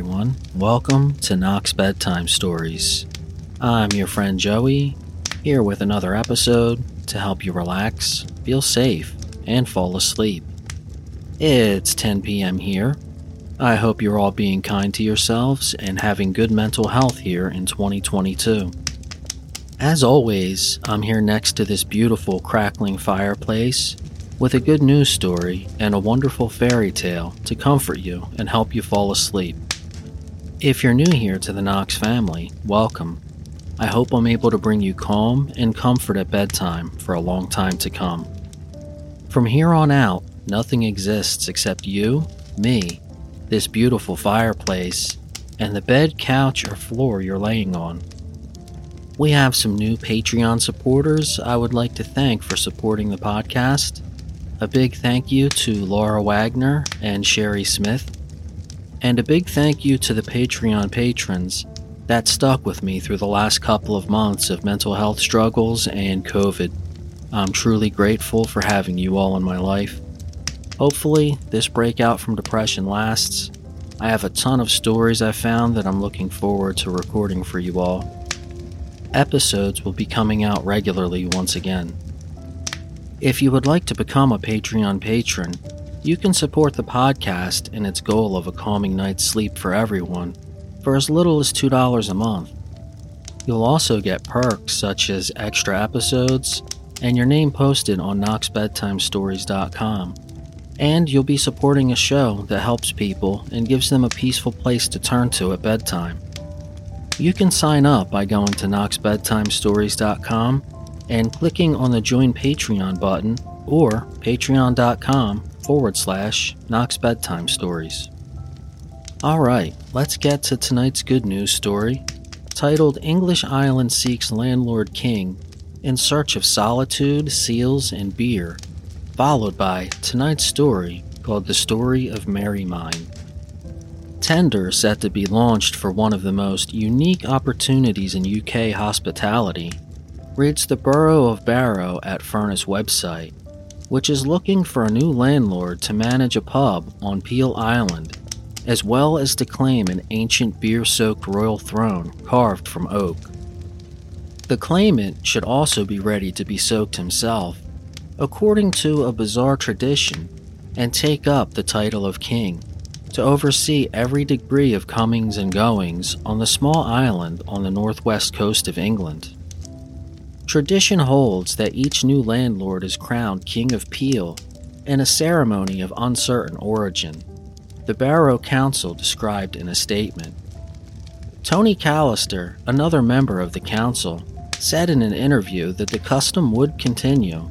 Everyone. Welcome to Knox Bedtime Stories. I'm your friend Joey, here with another episode to help you relax, feel safe, and fall asleep. It's 10 p.m. here. I hope you're all being kind to yourselves and having good mental health here in 2022. As always, I'm here next to this beautiful crackling fireplace with a good news story and a wonderful fairy tale to comfort you and help you fall asleep. If you're new here to the Knox family, welcome. I hope I'm able to bring you calm and comfort at bedtime for a long time to come. From here on out, nothing exists except you, me, this beautiful fireplace, and the bed, couch, or floor you're laying on. We have some new Patreon supporters I would like to thank for supporting the podcast. A big thank you to Laura Wagner and Sherry Smith. And a big thank you to the Patreon patrons that stuck with me through the last couple of months of mental health struggles and COVID. I'm truly grateful for having you all in my life. Hopefully, this breakout from depression lasts. I have a ton of stories I found that I'm looking forward to recording for you all. Episodes will be coming out regularly once again. If you would like to become a Patreon patron, you can support the podcast in its goal of a calming night's sleep for everyone for as little as $2 a month. You'll also get perks such as extra episodes and your name posted on knoxbedtimestories.com. And you'll be supporting a show that helps people and gives them a peaceful place to turn to at bedtime. You can sign up by going to knoxbedtimestories.com and clicking on the Join Patreon button or patreon.com forward slash Knox Bedtime Stories. Alright, let's get to tonight's good news story titled English Island Seeks Landlord King in Search of Solitude, Seals, and Beer, followed by tonight's story called The Story of Merrymind. Tender set to be launched for one of the most unique opportunities in UK hospitality reads the Borough of Barrow-in-Furness website, which is looking for a new landlord to manage a pub on Piel Island, as well as to claim an ancient beer soaked royal throne carved from oak. The claimant should also be ready to be soaked himself, according to a bizarre tradition, and take up the title of king to oversee every degree of comings and goings on the small island on the northwest coast of England. Tradition holds that each new landlord is crowned King of Piel in a ceremony of uncertain origin, the Barrow Council described in a statement. Tony Callister, another member of the council, said in an interview that the custom would continue.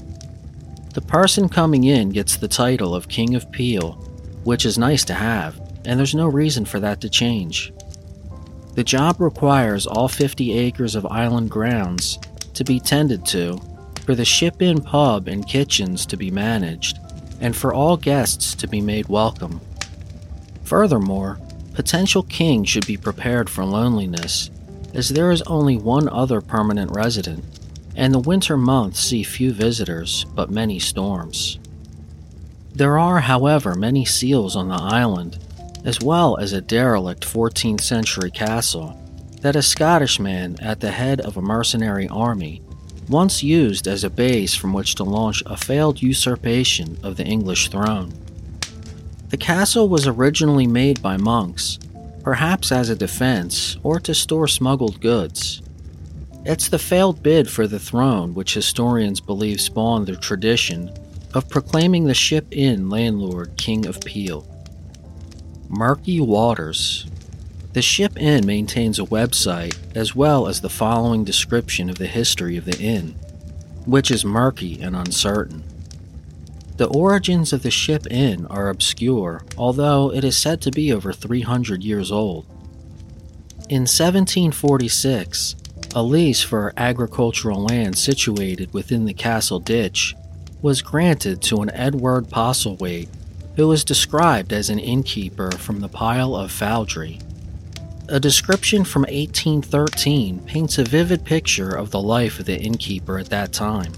The person coming in gets the title of King of Piel, which is nice to have, and there's no reason for that to change. The job requires all 50 acres of island grounds to be tended to, for the Ship Inn pub and kitchens to be managed, and for all guests to be made welcome. Furthermore, potential king should be prepared for loneliness, as there is only one other permanent resident, and the winter months see few visitors but many storms. There are, however, many seals on the island, as well as a derelict 14th century castle that a Scottish man at the head of a mercenary army once used as a base from which to launch a failed usurpation of the English throne. The castle was originally made by monks, perhaps as a defense or to store smuggled goods. It's the failed bid for the throne which historians believe spawned the tradition of proclaiming the ship inn landlord King of Piel. Murky Waters the Ship Inn maintains a website as well as the following description of the history of the inn, which is murky and uncertain. The origins of the Ship Inn are obscure, although it is said to be over 300 years old. In 1746, a lease for agricultural land situated within the castle ditch was granted to an Edward Postlethwaite, who was described as an innkeeper from the Pile of Fouldrey. A description from 1813 paints a vivid picture of the life of the innkeeper at that time.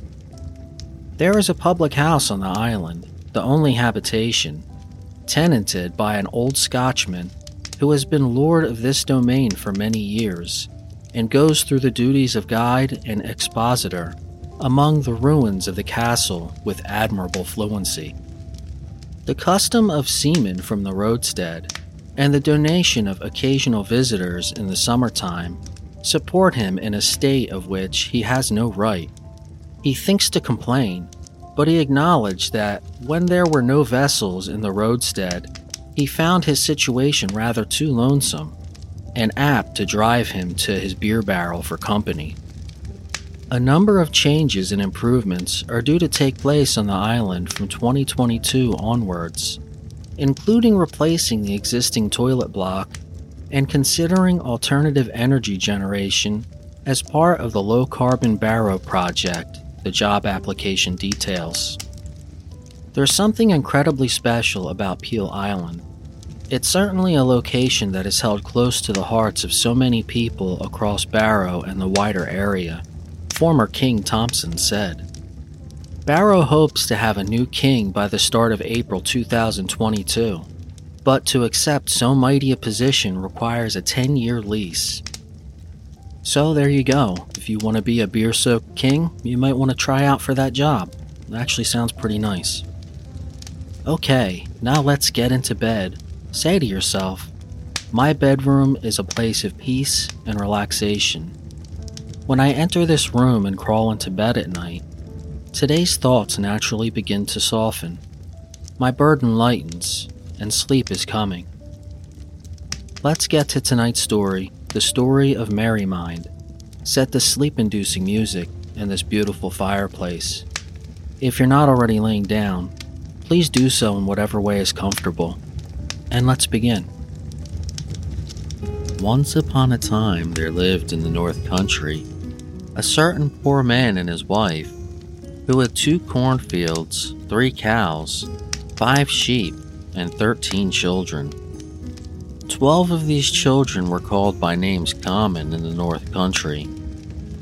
There is a public house on the island, the only habitation, tenanted by an old Scotchman who has been lord of this domain for many years and goes through the duties of guide and expositor among the ruins of the castle with admirable fluency. The custom of seamen from the roadstead and the donation of occasional visitors in the summertime support him in a state of which he has no right. He thinks to complain, but he acknowledged that when there were no vessels in the roadstead, he found his situation rather too lonesome and apt to drive him to his beer barrel for company. A number of changes and improvements are due to take place on the island from 2022 onwards, including replacing the existing toilet block and considering alternative energy generation as part of the low carbon barrow project the job application details. There's something incredibly special about Piel Island. It's certainly a location that is held close to the hearts of so many people across Barrow and the wider area former King Thompson said. Barrow hopes to have a new king by the start of April 2022, but to accept so mighty a position requires a 10 year lease. So there you go. If you want to be a beer soaked king, you might want to try out for that job. It actually sounds pretty nice. Okay, now let's get into bed. Say to yourself, my bedroom is a place of peace and relaxation. When I enter this room and crawl into bed at night, today's thoughts naturally begin to soften. My burden lightens, and sleep is coming. Let's get to tonight's story the story of Merrymind. Set the sleep inducing music in this beautiful fireplace. If you're not already laying down, please do so in whatever way is comfortable. And let's begin. Once upon a time, there lived in the North Country a certain poor man and his wife, who had two cornfields, three cows, five sheep, and thirteen children. Twelve of these children were called by names common in the North Country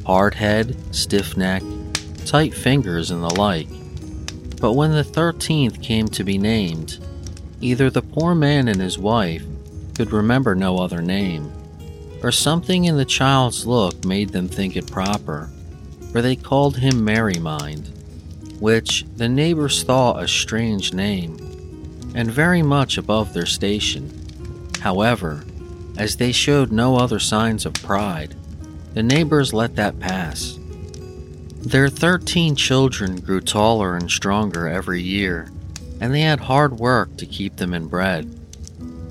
hard head, stiff neck, tight fingers, and the like. But when the thirteenth came to be named, either the poor man and his wife could remember no other name, or something in the child's look made them think it proper, for they called him Merrymind, which the neighbors thought a strange name, and very much above their station. However, as they showed no other signs of pride, the neighbors let that pass. Their thirteen children grew taller and stronger every year, and they had hard work to keep them in bread.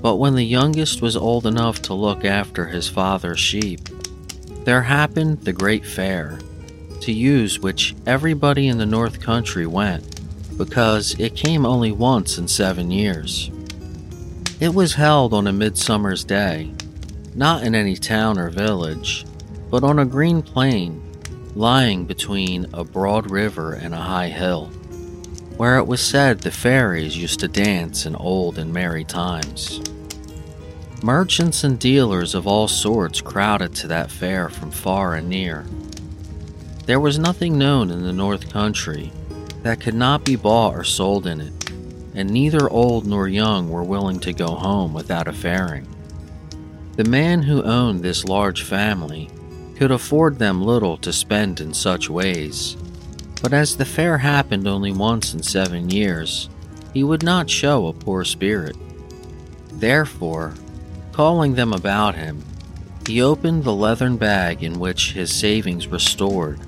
But when the youngest was old enough to look after his father's sheep, there happened the great fair, to use which everybody in the North Country went, because it came only once in seven years. It was held on a midsummer's day, not in any town or village, but on a green plain lying between a broad river and a high hill, where it was said the fairies used to dance in old and merry times. Merchants and dealers of all sorts crowded to that fair from far and near. There was nothing known in the North Country that could not be bought or sold in it, and neither old nor young were willing to go home without a fairing. The man who owned this large family could afford them little to spend in such ways, but as the fair happened only once in seven years, he would not show a poor spirit. Therefore, calling them about him, he opened the leathern bag in which his savings were stored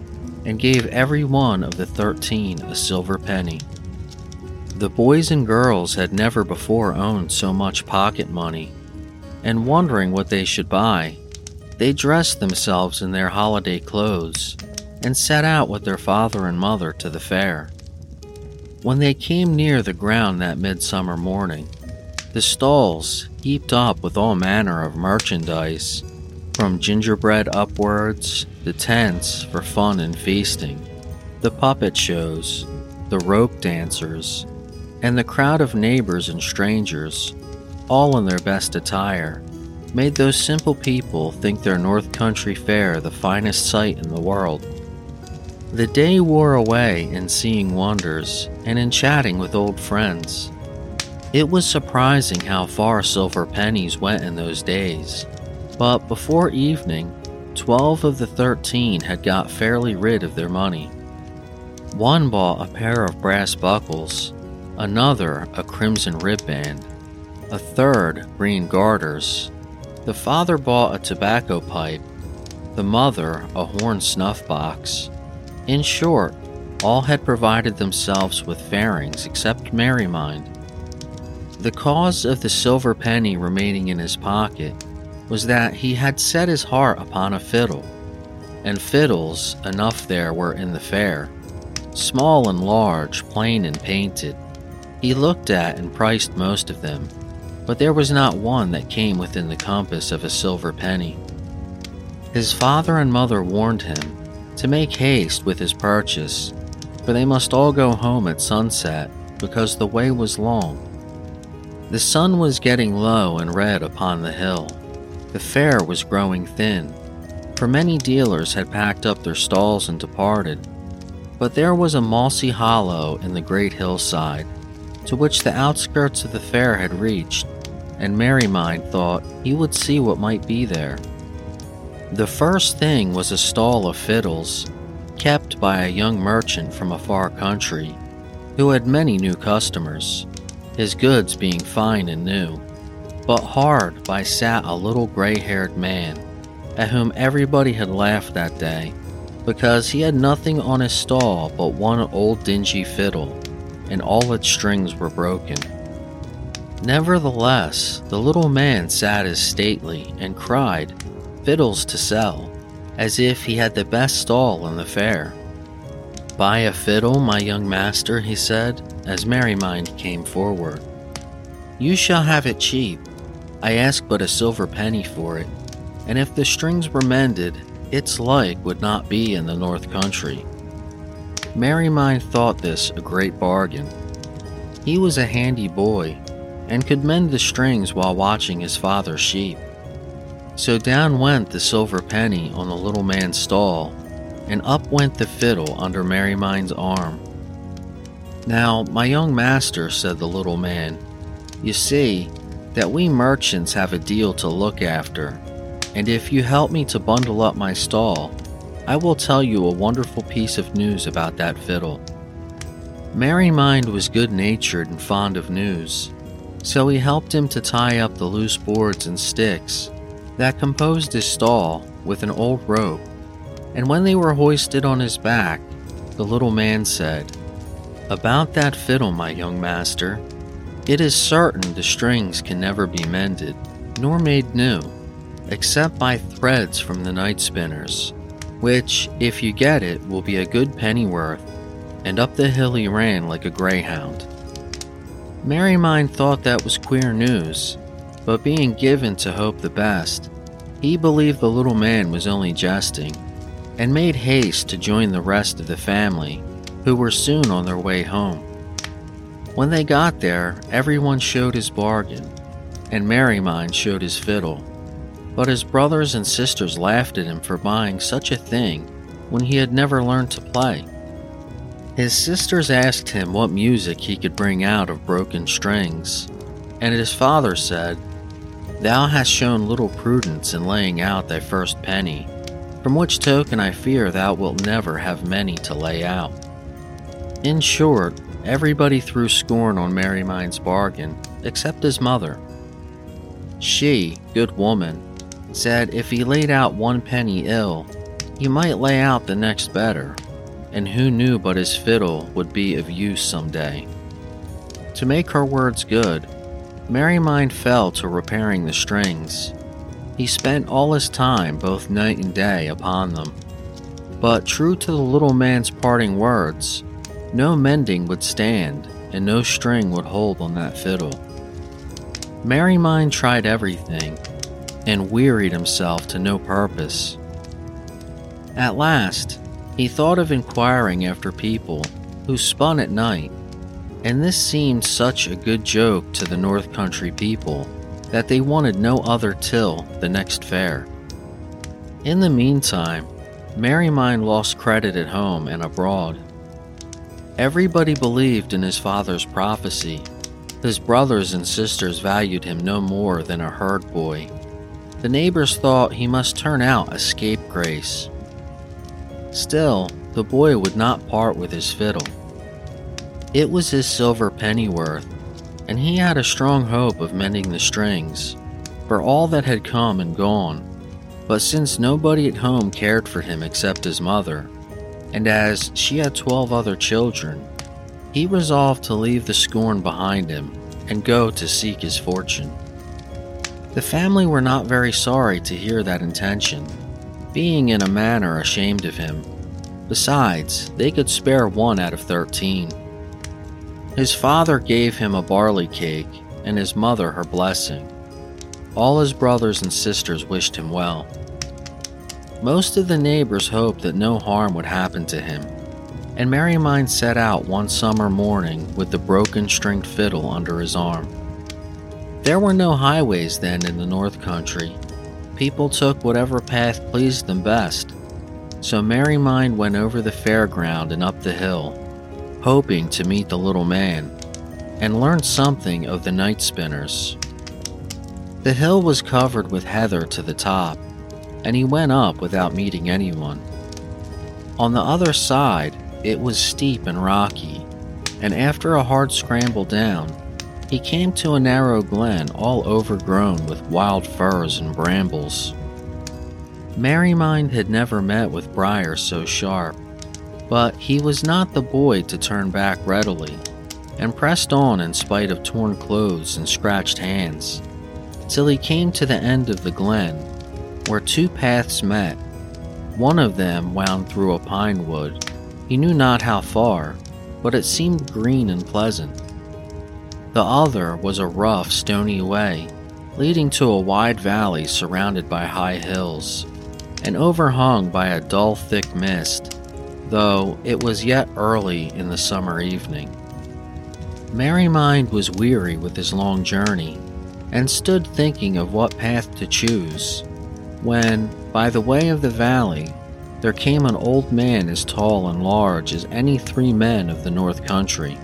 and gave every one of the thirteen a silver penny. The boys and girls had never before owned so much pocket money, and wondering what they should buy, they dressed themselves in their holiday clothes and set out with their father and mother to the fair. When they came near the ground that midsummer morning, the stalls, heaped up with all manner of merchandise, from gingerbread upwards, the tents for fun and feasting, the puppet shows, the rope dancers, and the crowd of neighbors and strangers, all in their best attire, made those simple people think their North Country fair the finest sight in the world. The day wore away in seeing wonders and in chatting with old friends. It was surprising how far silver pennies went in those days, but before evening, 12 of the 13 had got fairly rid of their money. One bought a pair of brass buckles, another a crimson ribband, a third green garters. The father bought a tobacco pipe, the mother a horn snuff box. In short, all had provided themselves with fairings except Merrymind. The cause of the silver penny remaining in his pocket was that he had set his heart upon a fiddle, and fiddles enough there were in the fair, small and large, plain and painted. He looked at and priced most of them, but there was not one that came within the compass of a silver penny. His father and mother warned him to make haste with his purchase, for they must all go home at sunset because the way was long. The sun was getting low and red upon the hill. The fair was growing thin, for many dealers had packed up their stalls and departed. But there was a mossy hollow in the great hillside, to which the outskirts of the fair had reached, and Merrymind thought he would see what might be there. The first thing was a stall of fiddles, kept by a young merchant from a far country, who had many new customers his goods being fine and new. But hard by sat a little gray haired man, at whom everybody had laughed that day, because he had nothing on his stall but one old dingy fiddle, and all its strings were broken. Nevertheless, the little man sat as stately and cried, Fiddles to sell, as if he had the best stall in the fair. Buy a fiddle, my young master, he said, as Merrymind came forward. You shall have it cheap. I ask but a silver penny for it, and if the strings were mended, its like would not be in the North Country. Merrymind thought this a great bargain. He was a handy boy, and could mend the strings while watching his father's sheep. So down went the silver penny on the little man's stall, and up went the fiddle under Merrymind's arm. Now, my young master, said the little man, you see that we merchants have a deal to look after, and if you help me to bundle up my stall, I will tell you a wonderful piece of news about that fiddle. Merry Mind was good natured and fond of news, so he helped him to tie up the loose boards and sticks that composed his stall with an old rope, and when they were hoisted on his back, the little man said, about that fiddle, my young master, it is certain the strings can never be mended, nor made new, except by threads from the night spinners, which, if you get it, will be a good pennyworth. And up the hill he ran like a greyhound. Merrymind thought that was queer news, but being given to hope the best, he believed the little man was only jesting, and made haste to join the rest of the family who were soon on their way home. When they got there, everyone showed his bargain, and Merrymind showed his fiddle. But his brothers and sisters laughed at him for buying such a thing when he had never learned to play. His sisters asked him what music he could bring out of broken strings, and his father said, Thou hast shown little prudence in laying out thy first penny, from which token I fear thou wilt never have many to lay out. In short, everybody threw scorn on Merrymind's bargain, except his mother. She, good woman, said if he laid out one penny ill, he might lay out the next better, and who knew but his fiddle would be of use some day. To make her words good, Merrymind fell to repairing the strings. He spent all his time, both night and day, upon them. But true to the little man's parting words, no mending would stand, and no string would hold on that fiddle. Merrymind tried everything, and wearied himself to no purpose. At last, he thought of inquiring after people who spun at night, and this seemed such a good joke to the North Country people that they wanted no other till the next fair. In the meantime, Merrymind lost credit at home and abroad. Everybody believed in his father's prophecy, His brothers and sisters valued him no more than a herd boy. The neighbors thought he must turn out a scapegrace. Still, the boy would not part with his fiddle. It was his silver pennyworth, and he had a strong hope of mending the strings, for all that had come and gone. But since nobody at home cared for him except his mother, and as she had twelve other children, he resolved to leave the scorn behind him and go to seek his fortune. The family were not very sorry to hear that intention, being in a manner ashamed of him. Besides, they could spare one out of thirteen. His father gave him a barley cake, and his mother her blessing. All his brothers and sisters wished him well. Most of the neighbors hoped that no harm would happen to him, and Merrymind set out one summer morning with the broken stringed fiddle under his arm. There were no highways then in the North Country. People took whatever path pleased them best. So Merrymind went over the fairground and up the hill, hoping to meet the little man and learn something of the night spinners. The hill was covered with heather to the top, and he went up without meeting anyone. On the other side, it was steep and rocky, and after a hard scramble down, he came to a narrow glen all overgrown with wild furze and brambles. Merrymind had never met with briars so sharp, but he was not the boy to turn back readily, and pressed on in spite of torn clothes and scratched hands, till he came to the end of the glen, where two paths met. One of them wound through a pine wood. He knew not how far, but it seemed green and pleasant. The other was a rough, stony way, leading to a wide valley surrounded by high hills, and overhung by a dull, thick mist though it was yet early in the summer evening. Merrymind was weary with his long journey and stood thinking of what path to choose when, by the way of the valley, there came an old man as tall and large as any three men of the North Country.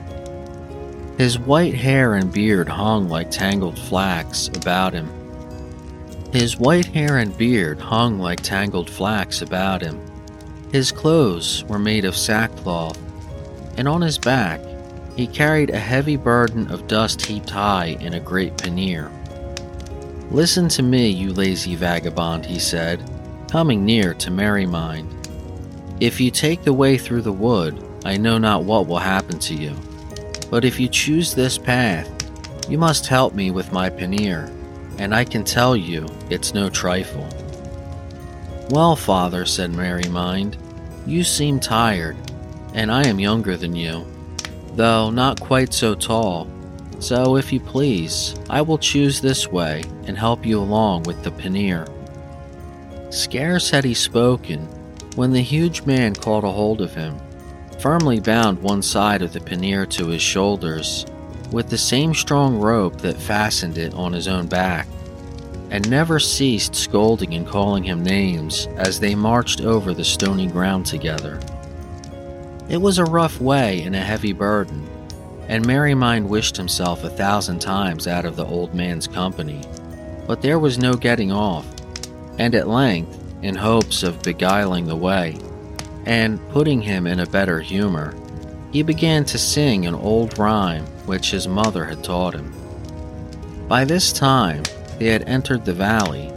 His white hair and beard hung like tangled flax about him. His white hair and beard hung like tangled flax about him, his clothes were made of sackcloth, and on his back he carried a heavy burden of dust heaped high in a great pannier. Listen to me, you lazy vagabond, he said, coming near to Merrymind. If you take the way through the wood, I know not what will happen to you. But if you choose this path, you must help me with my pannier, and I can tell you it's no trifle. Well, father, said Merry Mind, you seem tired, and I am younger than you, though not quite so tall. So, if you please, I will choose this way and help you along with the pannier. Scarce had he spoken when the huge man caught a hold of him, firmly bound one side of the pannier to his shoulders with the same strong rope that fastened it on his own back and never ceased scolding and calling him names as they marched over the stony ground together. It was a rough way and a heavy burden, and Merrymind wished himself a thousand times out of the old man's company, but there was no getting off, and at length, in hopes of beguiling the way, and putting him in a better humor, he began to sing an old rhyme which his mother had taught him. By this time, they had entered the valley,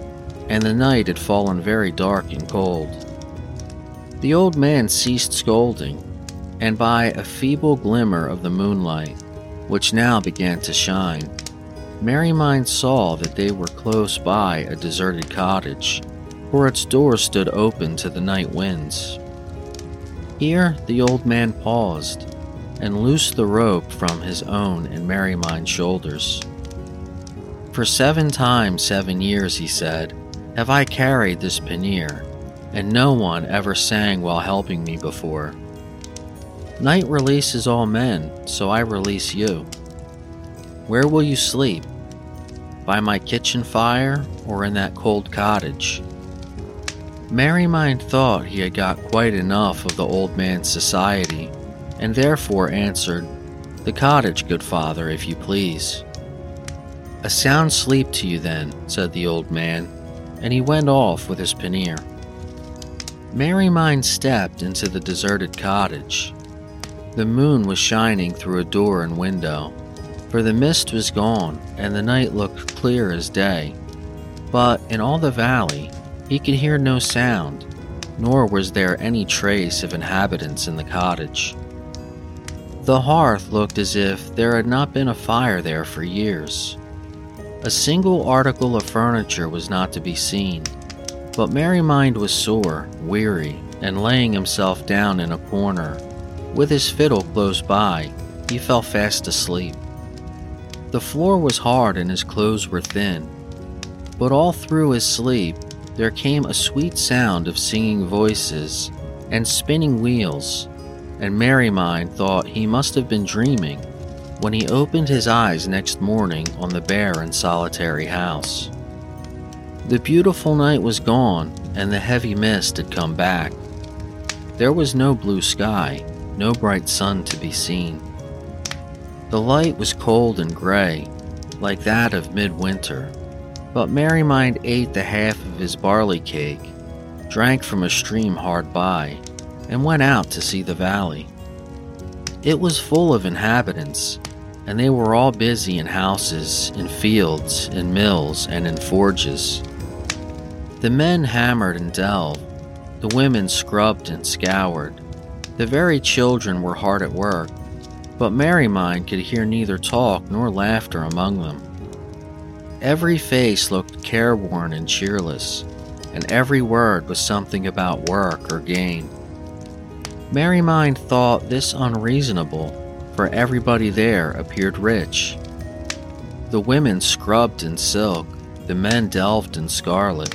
and the night had fallen very dark and cold. The old man ceased scolding, and by a feeble glimmer of the moonlight, which now began to shine, Merrymind saw that they were close by a deserted cottage, for its door stood open to the night winds. Here the old man paused and loosed the rope from his own and Merrymind's shoulders. For seven times seven years, he said, have I carried this pannier, and no one ever sang while helping me before. Night releases all men, so I release you. Where will you sleep? By my kitchen fire or in that cold cottage? Merrymind thought he had got quite enough of the old man's society, and therefore answered, The cottage, good father, if you please. A sound sleep to you then, said the old man, and he went off with his pannier. Merrymind stepped into the deserted cottage. The moon was shining through a door and window, for the mist was gone and the night looked clear as day. But in all the valley, he could hear no sound, nor was there any trace of inhabitants in the cottage. The hearth looked as if there had not been a fire there for years. A single article of furniture was not to be seen, but Merry Mind was sore, weary, and laying himself down in a corner, with his fiddle close by, he fell fast asleep. The floor was hard and his clothes were thin, but all through his sleep there came a sweet sound of singing voices and spinning wheels, and Merry Mind thought he must have been dreaming when he opened his eyes next morning on the bare and solitary house. The beautiful night was gone, and the heavy mist had come back. There was no blue sky, no bright sun to be seen. The light was cold and gray, like that of midwinter, but Merrymind ate the half of his barley cake, drank from a stream hard by, and went out to see the valley. It was full of inhabitants, and they were all busy in houses, in fields, in mills, and in forges. The men hammered and delved, the women scrubbed and scoured, the very children were hard at work, but Merrymind could hear neither talk nor laughter among them. Every face looked careworn and cheerless, and every word was something about work or gain. Merrymind thought this unreasonable for everybody there appeared rich. The women scrubbed in silk, the men delved in scarlet.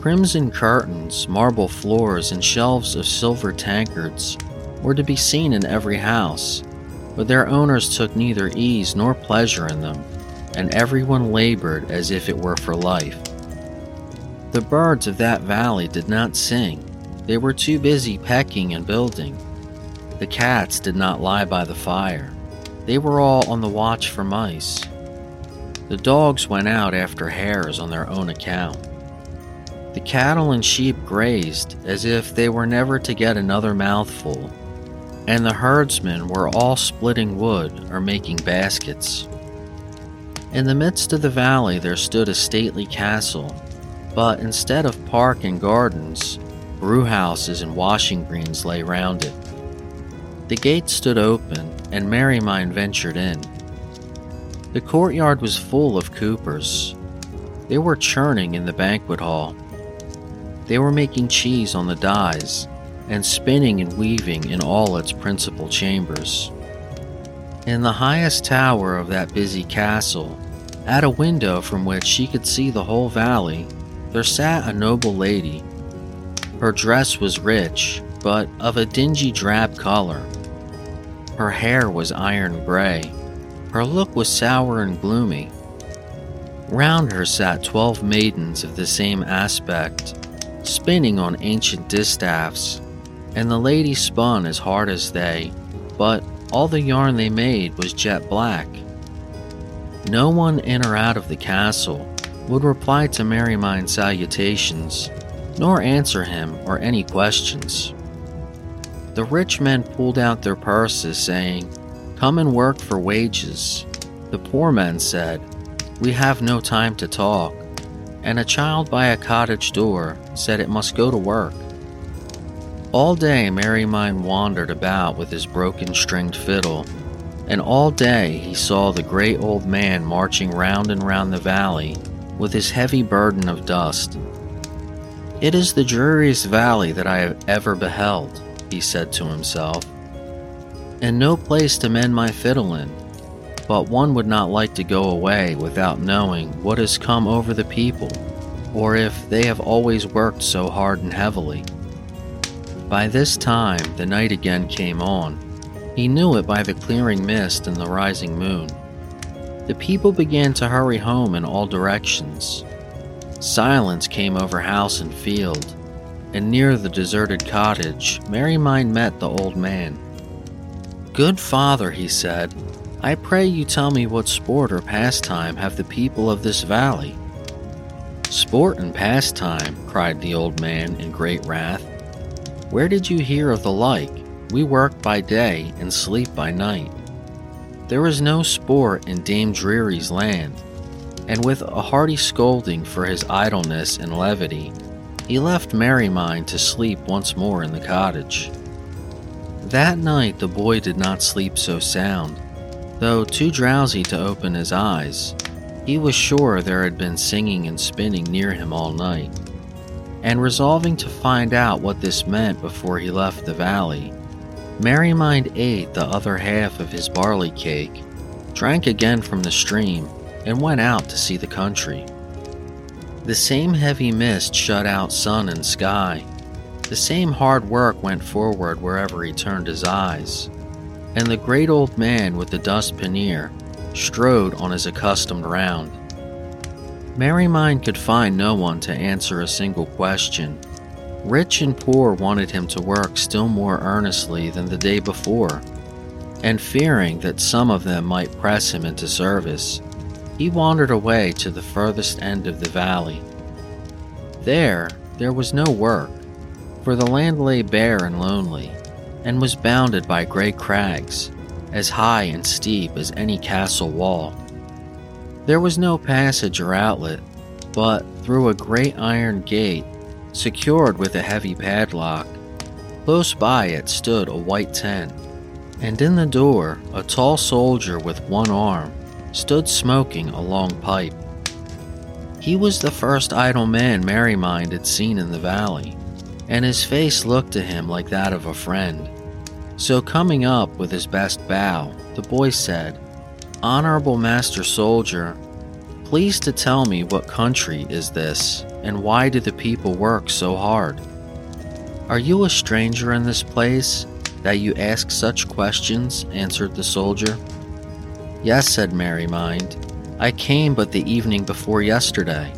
Crimson curtains, marble floors, and shelves of silver tankards were to be seen in every house, but their owners took neither ease nor pleasure in them, and everyone labored as if it were for life. The birds of that valley did not sing, they were too busy pecking and building. The cats did not lie by the fire. They were all on the watch for mice. The dogs went out after hares on their own account. The cattle and sheep grazed as if they were never to get another mouthful, and the herdsmen were all splitting wood or making baskets. In the midst of the valley there stood a stately castle, but instead of park and gardens, brewhouses and washing greens lay round it. The gate stood open, and Merrymind ventured in. The courtyard was full of coopers. They were churning in the banquet hall. They were making cheese on the dies and spinning and weaving in all its principal chambers. In the highest tower of that busy castle, at a window from which she could see the whole valley, there sat a noble lady. Her dress was rich, but of a dingy drab color her hair was iron gray. Her look was sour and gloomy. Round her sat twelve maidens of the same aspect, spinning on ancient distaffs, and the ladies spun as hard as they, but all the yarn they made was jet black. No one in or out of the castle would reply to Merrymind's salutations, nor answer him or any questions. The rich men pulled out their purses, saying, Come and work for wages. The poor men said, We have no time to talk. And a child by a cottage door said it must go to work. All day Merrymind wandered about with his broken stringed fiddle, and all day he saw the great old man marching round and round the valley with his heavy burden of dust. It is the dreariest valley that I have ever beheld, he said to himself, and no place to mend my fiddle in. But one would not like to go away without knowing what has come over the people, or if they have always worked so hard and heavily. By this time, the night again came on. He knew it by the clearing mist and the rising moon. The people began to hurry home in all directions. Silence came over house and field, and near the deserted cottage, Merrymind met the old man. Good father, he said, I pray you tell me what sport or pastime have the people of this valley. Sport and pastime, cried the old man in great wrath. Where did you hear of the like? We work by day and sleep by night. There is no sport in Dame Dreary's land, and with a hearty scolding for his idleness and levity, he left Merrymind to sleep once more in the cottage. That night the boy did not sleep so sound, though too drowsy to open his eyes. He was sure there had been singing and spinning near him all night, and resolving to find out what this meant before he left the valley, Merrymind ate the other half of his barley cake, drank again from the stream, and went out to see the country. The same heavy mist shut out sun and sky. The same hard work went forward wherever he turned his eyes. And the great old man with the dust pannier strode on his accustomed round. Merrymind could find no one to answer a single question. Rich and poor wanted him to work still more earnestly than the day before, and fearing that some of them might press him into service, he wandered away to the furthest end of the valley. There, there was no work, for the land lay bare and lonely, and was bounded by great crags, as high and steep as any castle wall. There was no passage or outlet, but through a great iron gate, secured with a heavy padlock, close by it stood a white tent, and in the door a tall soldier with one arm stood smoking a long pipe. He was the first idle man Merrymind had seen in the valley, and his face looked to him like that of a friend. So, coming up with his best bow, the boy said, Honorable Master Soldier, please to tell me what country is this, and why do the people work so hard? Are you a stranger in this place that you ask such questions? answered the soldier. Yes, said Merrymind. I came but the evening before yesterday.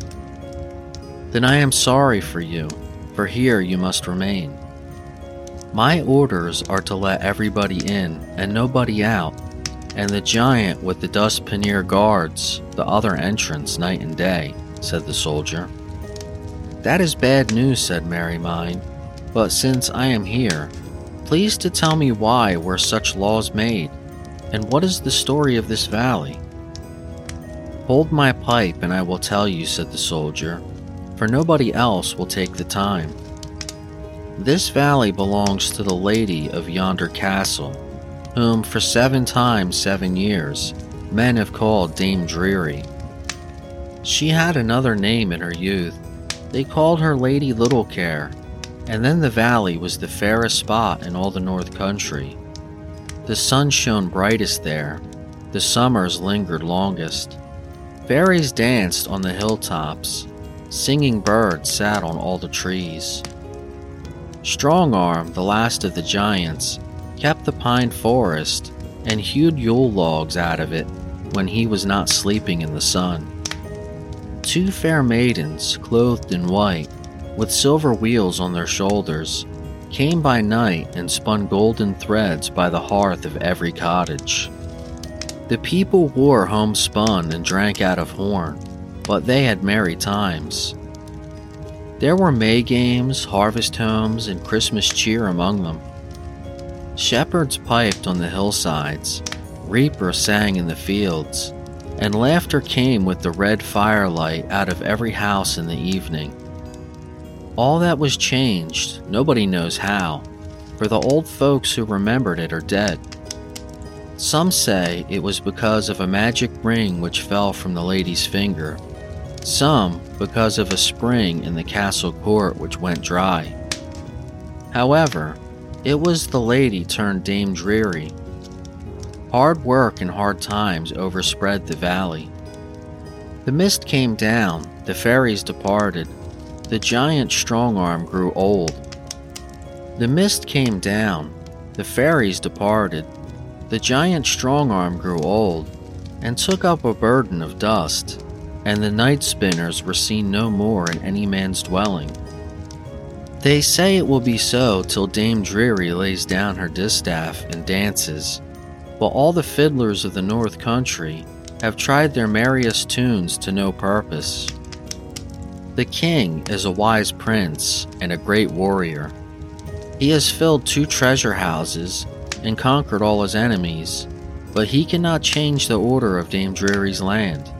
Then I am sorry for you, for here you must remain. My orders are to let everybody in and nobody out, and the giant with the dust pannier guards the other entrance night and day, said the soldier. That is bad news, said Merrymind, but since I am here, please to tell me why were such laws made and what is the story of this valley? Hold my pipe and I will tell you, said the soldier, for nobody else will take the time. This valley belongs to the lady of yonder castle, whom for seven times seven years men have called Dame Dreary. She had another name in her youth. They called her Lady Littlecare, and then the valley was the fairest spot in all the North Country. The sun shone brightest there, the summers lingered longest. Fairies danced on the hilltops, singing birds sat on all the trees. Strong Arm, the last of the giants, kept the pine forest and hewed Yule logs out of it when he was not sleeping in the sun. Two fair maidens, clothed in white, with silver wheels on their shoulders, came by night and spun golden threads by the hearth of every cottage. The people wore homespun and drank out of horn, but they had merry times. There were May games, harvest homes, and Christmas cheer among them. Shepherds piped on the hillsides, reapers sang in the fields, and laughter came with the red firelight out of every house in the evening. All that was changed, nobody knows how, for the old folks who remembered it are dead. Some say it was because of a magic ring which fell from the lady's finger, some because of a spring in the castle court which went dry. However, it was the lady turned Dame Dreary. Hard work and hard times overspread the valley. The mist came down, the fairies departed, the giant strong arm grew old. The mist came down, the fairies departed, the giant strong arm grew old, and took up a burden of dust, and the night spinners were seen no more in any man's dwelling. They say it will be so till Dame Dreary lays down her distaff and dances, while all the fiddlers of the North Country have tried their merriest tunes to no purpose. The king is a wise prince and a great warrior. He has filled two treasure houses and conquered all his enemies, but he cannot change the order of Dame Dreary's land.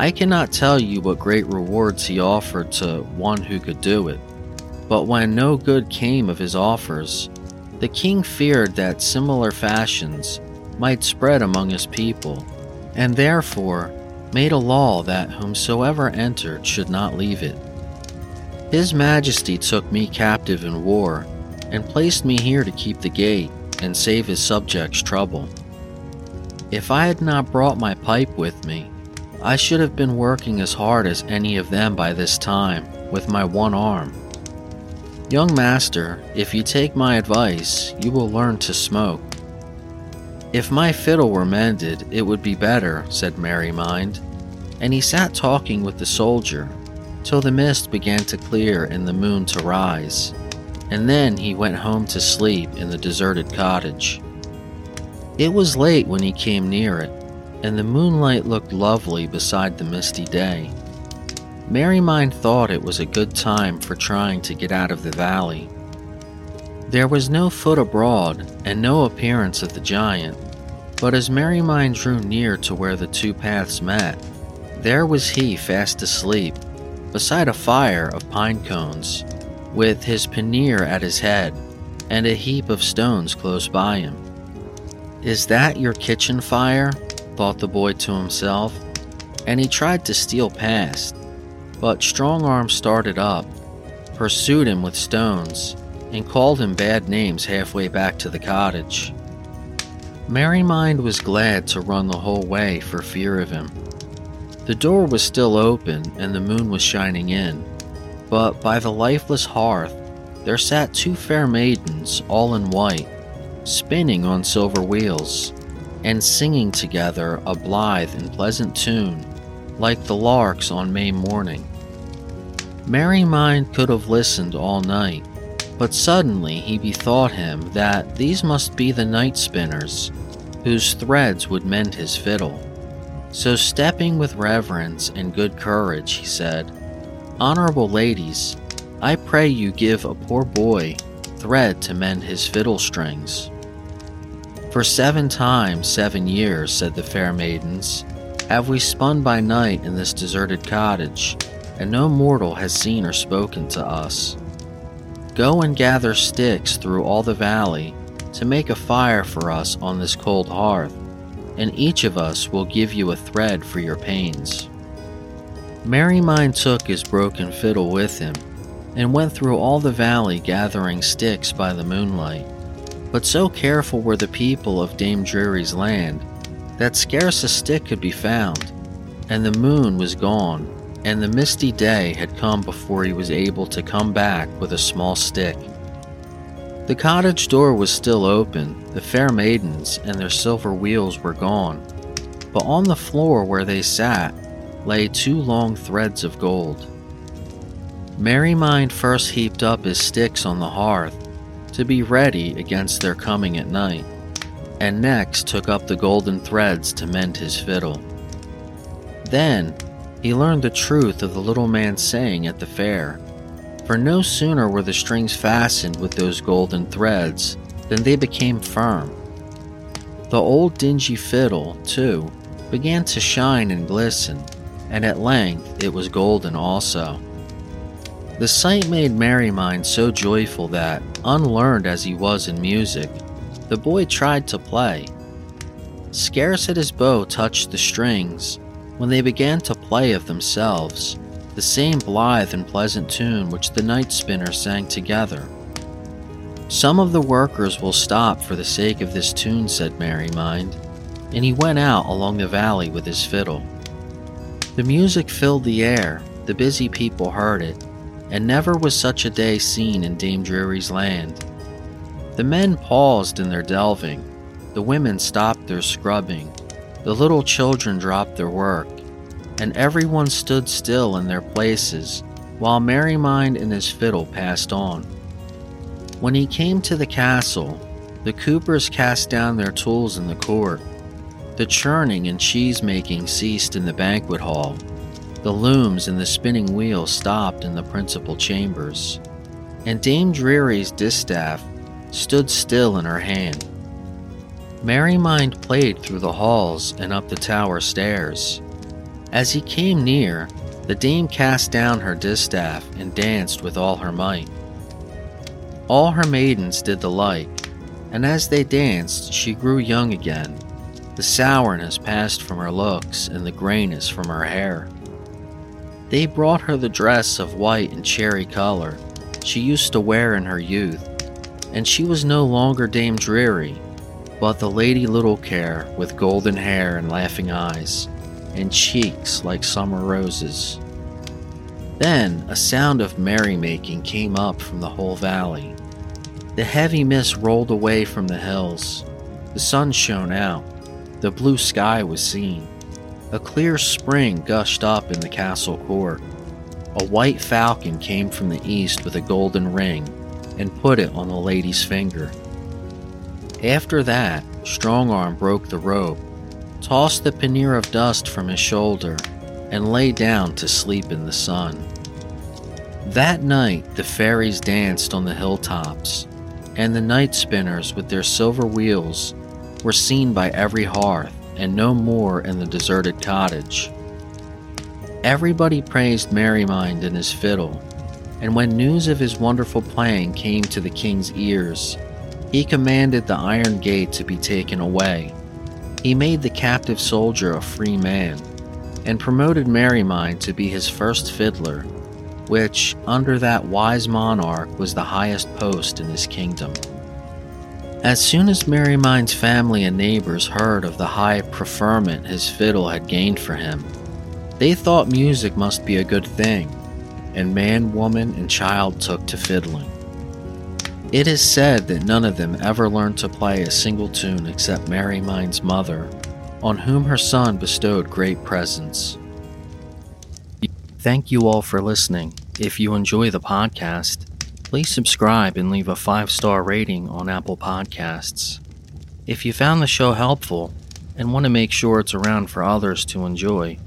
I cannot tell you what great rewards he offered to one who could do it, but when no good came of his offers, the king feared that similar fashions might spread among his people, and therefore made a law that whomsoever entered should not leave it. His Majesty took me captive in war and placed me here to keep the gate and save his subjects trouble. If I had not brought my pipe with me, I should have been working as hard as any of them by this time with my one arm. Young master, if you take my advice, you will learn to smoke. If my fiddle were mended, it would be better, said Merrymind, and he sat talking with the soldier till the mist began to clear and the moon to rise, and then he went home to sleep in the deserted cottage. It was late when he came near it, and the moonlight looked lovely beside the misty day. Merrymind thought it was a good time for trying to get out of the valley. There was no foot abroad and no appearance of the giant, but as Merrymind drew near to where the two paths met, there was he fast asleep, beside a fire of pine cones, with his pannier at his head and a heap of stones close by him. Is that your kitchen fire? Thought the boy to himself, and he tried to steal past, but Strong Arm started up, pursued him with stones, and called him bad names halfway back to the cottage. Merrymind was glad to run the whole way for fear of him. The door was still open and the moon was shining in, but by the lifeless hearth there sat two fair maidens, all in white, spinning on silver wheels, and singing together a blithe and pleasant tune, like the larks on May morning. Merrymind could have listened all night, but suddenly he bethought him that these must be the night spinners, whose threads would mend his fiddle. So, stepping with reverence and good courage, he said, Honorable ladies, I pray you give a poor boy thread to mend his fiddle strings. For seven times seven years, said the fair maidens, have we spun by night in this deserted cottage, and no mortal has seen or spoken to us. Go and gather sticks through all the valley to make a fire for us on this cold hearth, and each of us will give you a thread for your pains. Merrymind took his broken fiddle with him and went through all the valley gathering sticks by the moonlight. But so careful were the people of Dame Dreary's land that scarce a stick could be found, and the moon was gone and the misty day had come before he was able to come back with a small stick. The cottage door was still open, the fair maidens and their silver wheels were gone, but on the floor where they sat lay two long threads of gold. Merrymind first heaped up his sticks on the hearth to be ready against their coming at night, and next took up the golden threads to mend his fiddle. Then he learned the truth of the little man's saying at the fair, for no sooner were the strings fastened with those golden threads than they became firm. The old dingy fiddle, too, began to shine and glisten, and at length it was golden also. The sight made Merrymind so joyful that, unlearned as he was in music, the boy tried to play. Scarce had his bow touched the strings when they began to play of themselves, the same blithe and pleasant tune which the night spinners sang together. Some of the workers will stop for the sake of this tune, said Merrymind, and he went out along the valley with his fiddle. The music filled the air, the busy people heard it, and never was such a day seen in Dame Dreary's land. The men paused in their delving, the women stopped their scrubbing, the little children dropped their work, and everyone stood still in their places while Merrymind and his fiddle passed on. When he came to the castle, The Coopers cast down their tools in the court. The churning and cheese making ceased in the banquet hall. The looms and the spinning wheels stopped in the principal chambers. And Dame Dreary's distaff stood still in her hand. Merrymind played through the halls and up the tower stairs. As he came near, the dame cast down her distaff and danced with all her might. All her maidens did the like, and as they danced, she grew young again. The sourness passed from her looks, and the grayness from her hair. They brought her the dress of white and cherry color she used to wear in her youth, and she was no longer Dame Dreary, but the Lady Little Care with golden hair and laughing eyes, and cheeks like summer roses. Then a sound of merrymaking came up from the whole valley. The heavy mist rolled away from the hills. The sun shone out. The blue sky was seen. A clear spring gushed up in the castle court. A white falcon came from the east with a golden ring and put it on the lady's finger. After that, Strongarm broke the rope, tossed the pannier of dust from his shoulder, and lay down to sleep in the sun. That night, the fairies danced on the hilltops, and the night spinners with their silver wheels were seen by every hearth and no more in the deserted cottage. Everybody praised Merrymind and his fiddle, and when news of his wonderful playing came to the king's ears, he commanded the iron gate to be taken away. He made the captive soldier a free man, and promoted Merrymind to be his first fiddler, which, under that wise monarch, was the highest post in his kingdom. As soon as Merrymind's family and neighbors heard of the high preferment his fiddle had gained for him, they thought music must be a good thing, and man, woman, and child took to fiddling. It is said that none of them ever learned to play a single tune except Merrymind's mother, on whom her son bestowed great presents. Thank you all for listening. If you enjoy the podcast, please subscribe and leave a five star rating on Apple Podcasts. If you found the show helpful and want to make sure it's around for others to enjoy,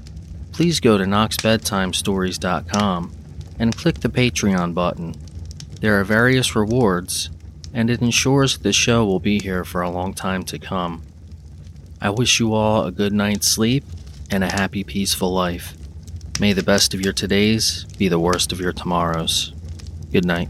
please go to knoxbedtimestories.com and click the Patreon button. There are various rewards, and it ensures the show will be here for a long time to come. I wish you all a good night's sleep and a happy, peaceful life. May the best of your todays be the worst of your tomorrows. Good night.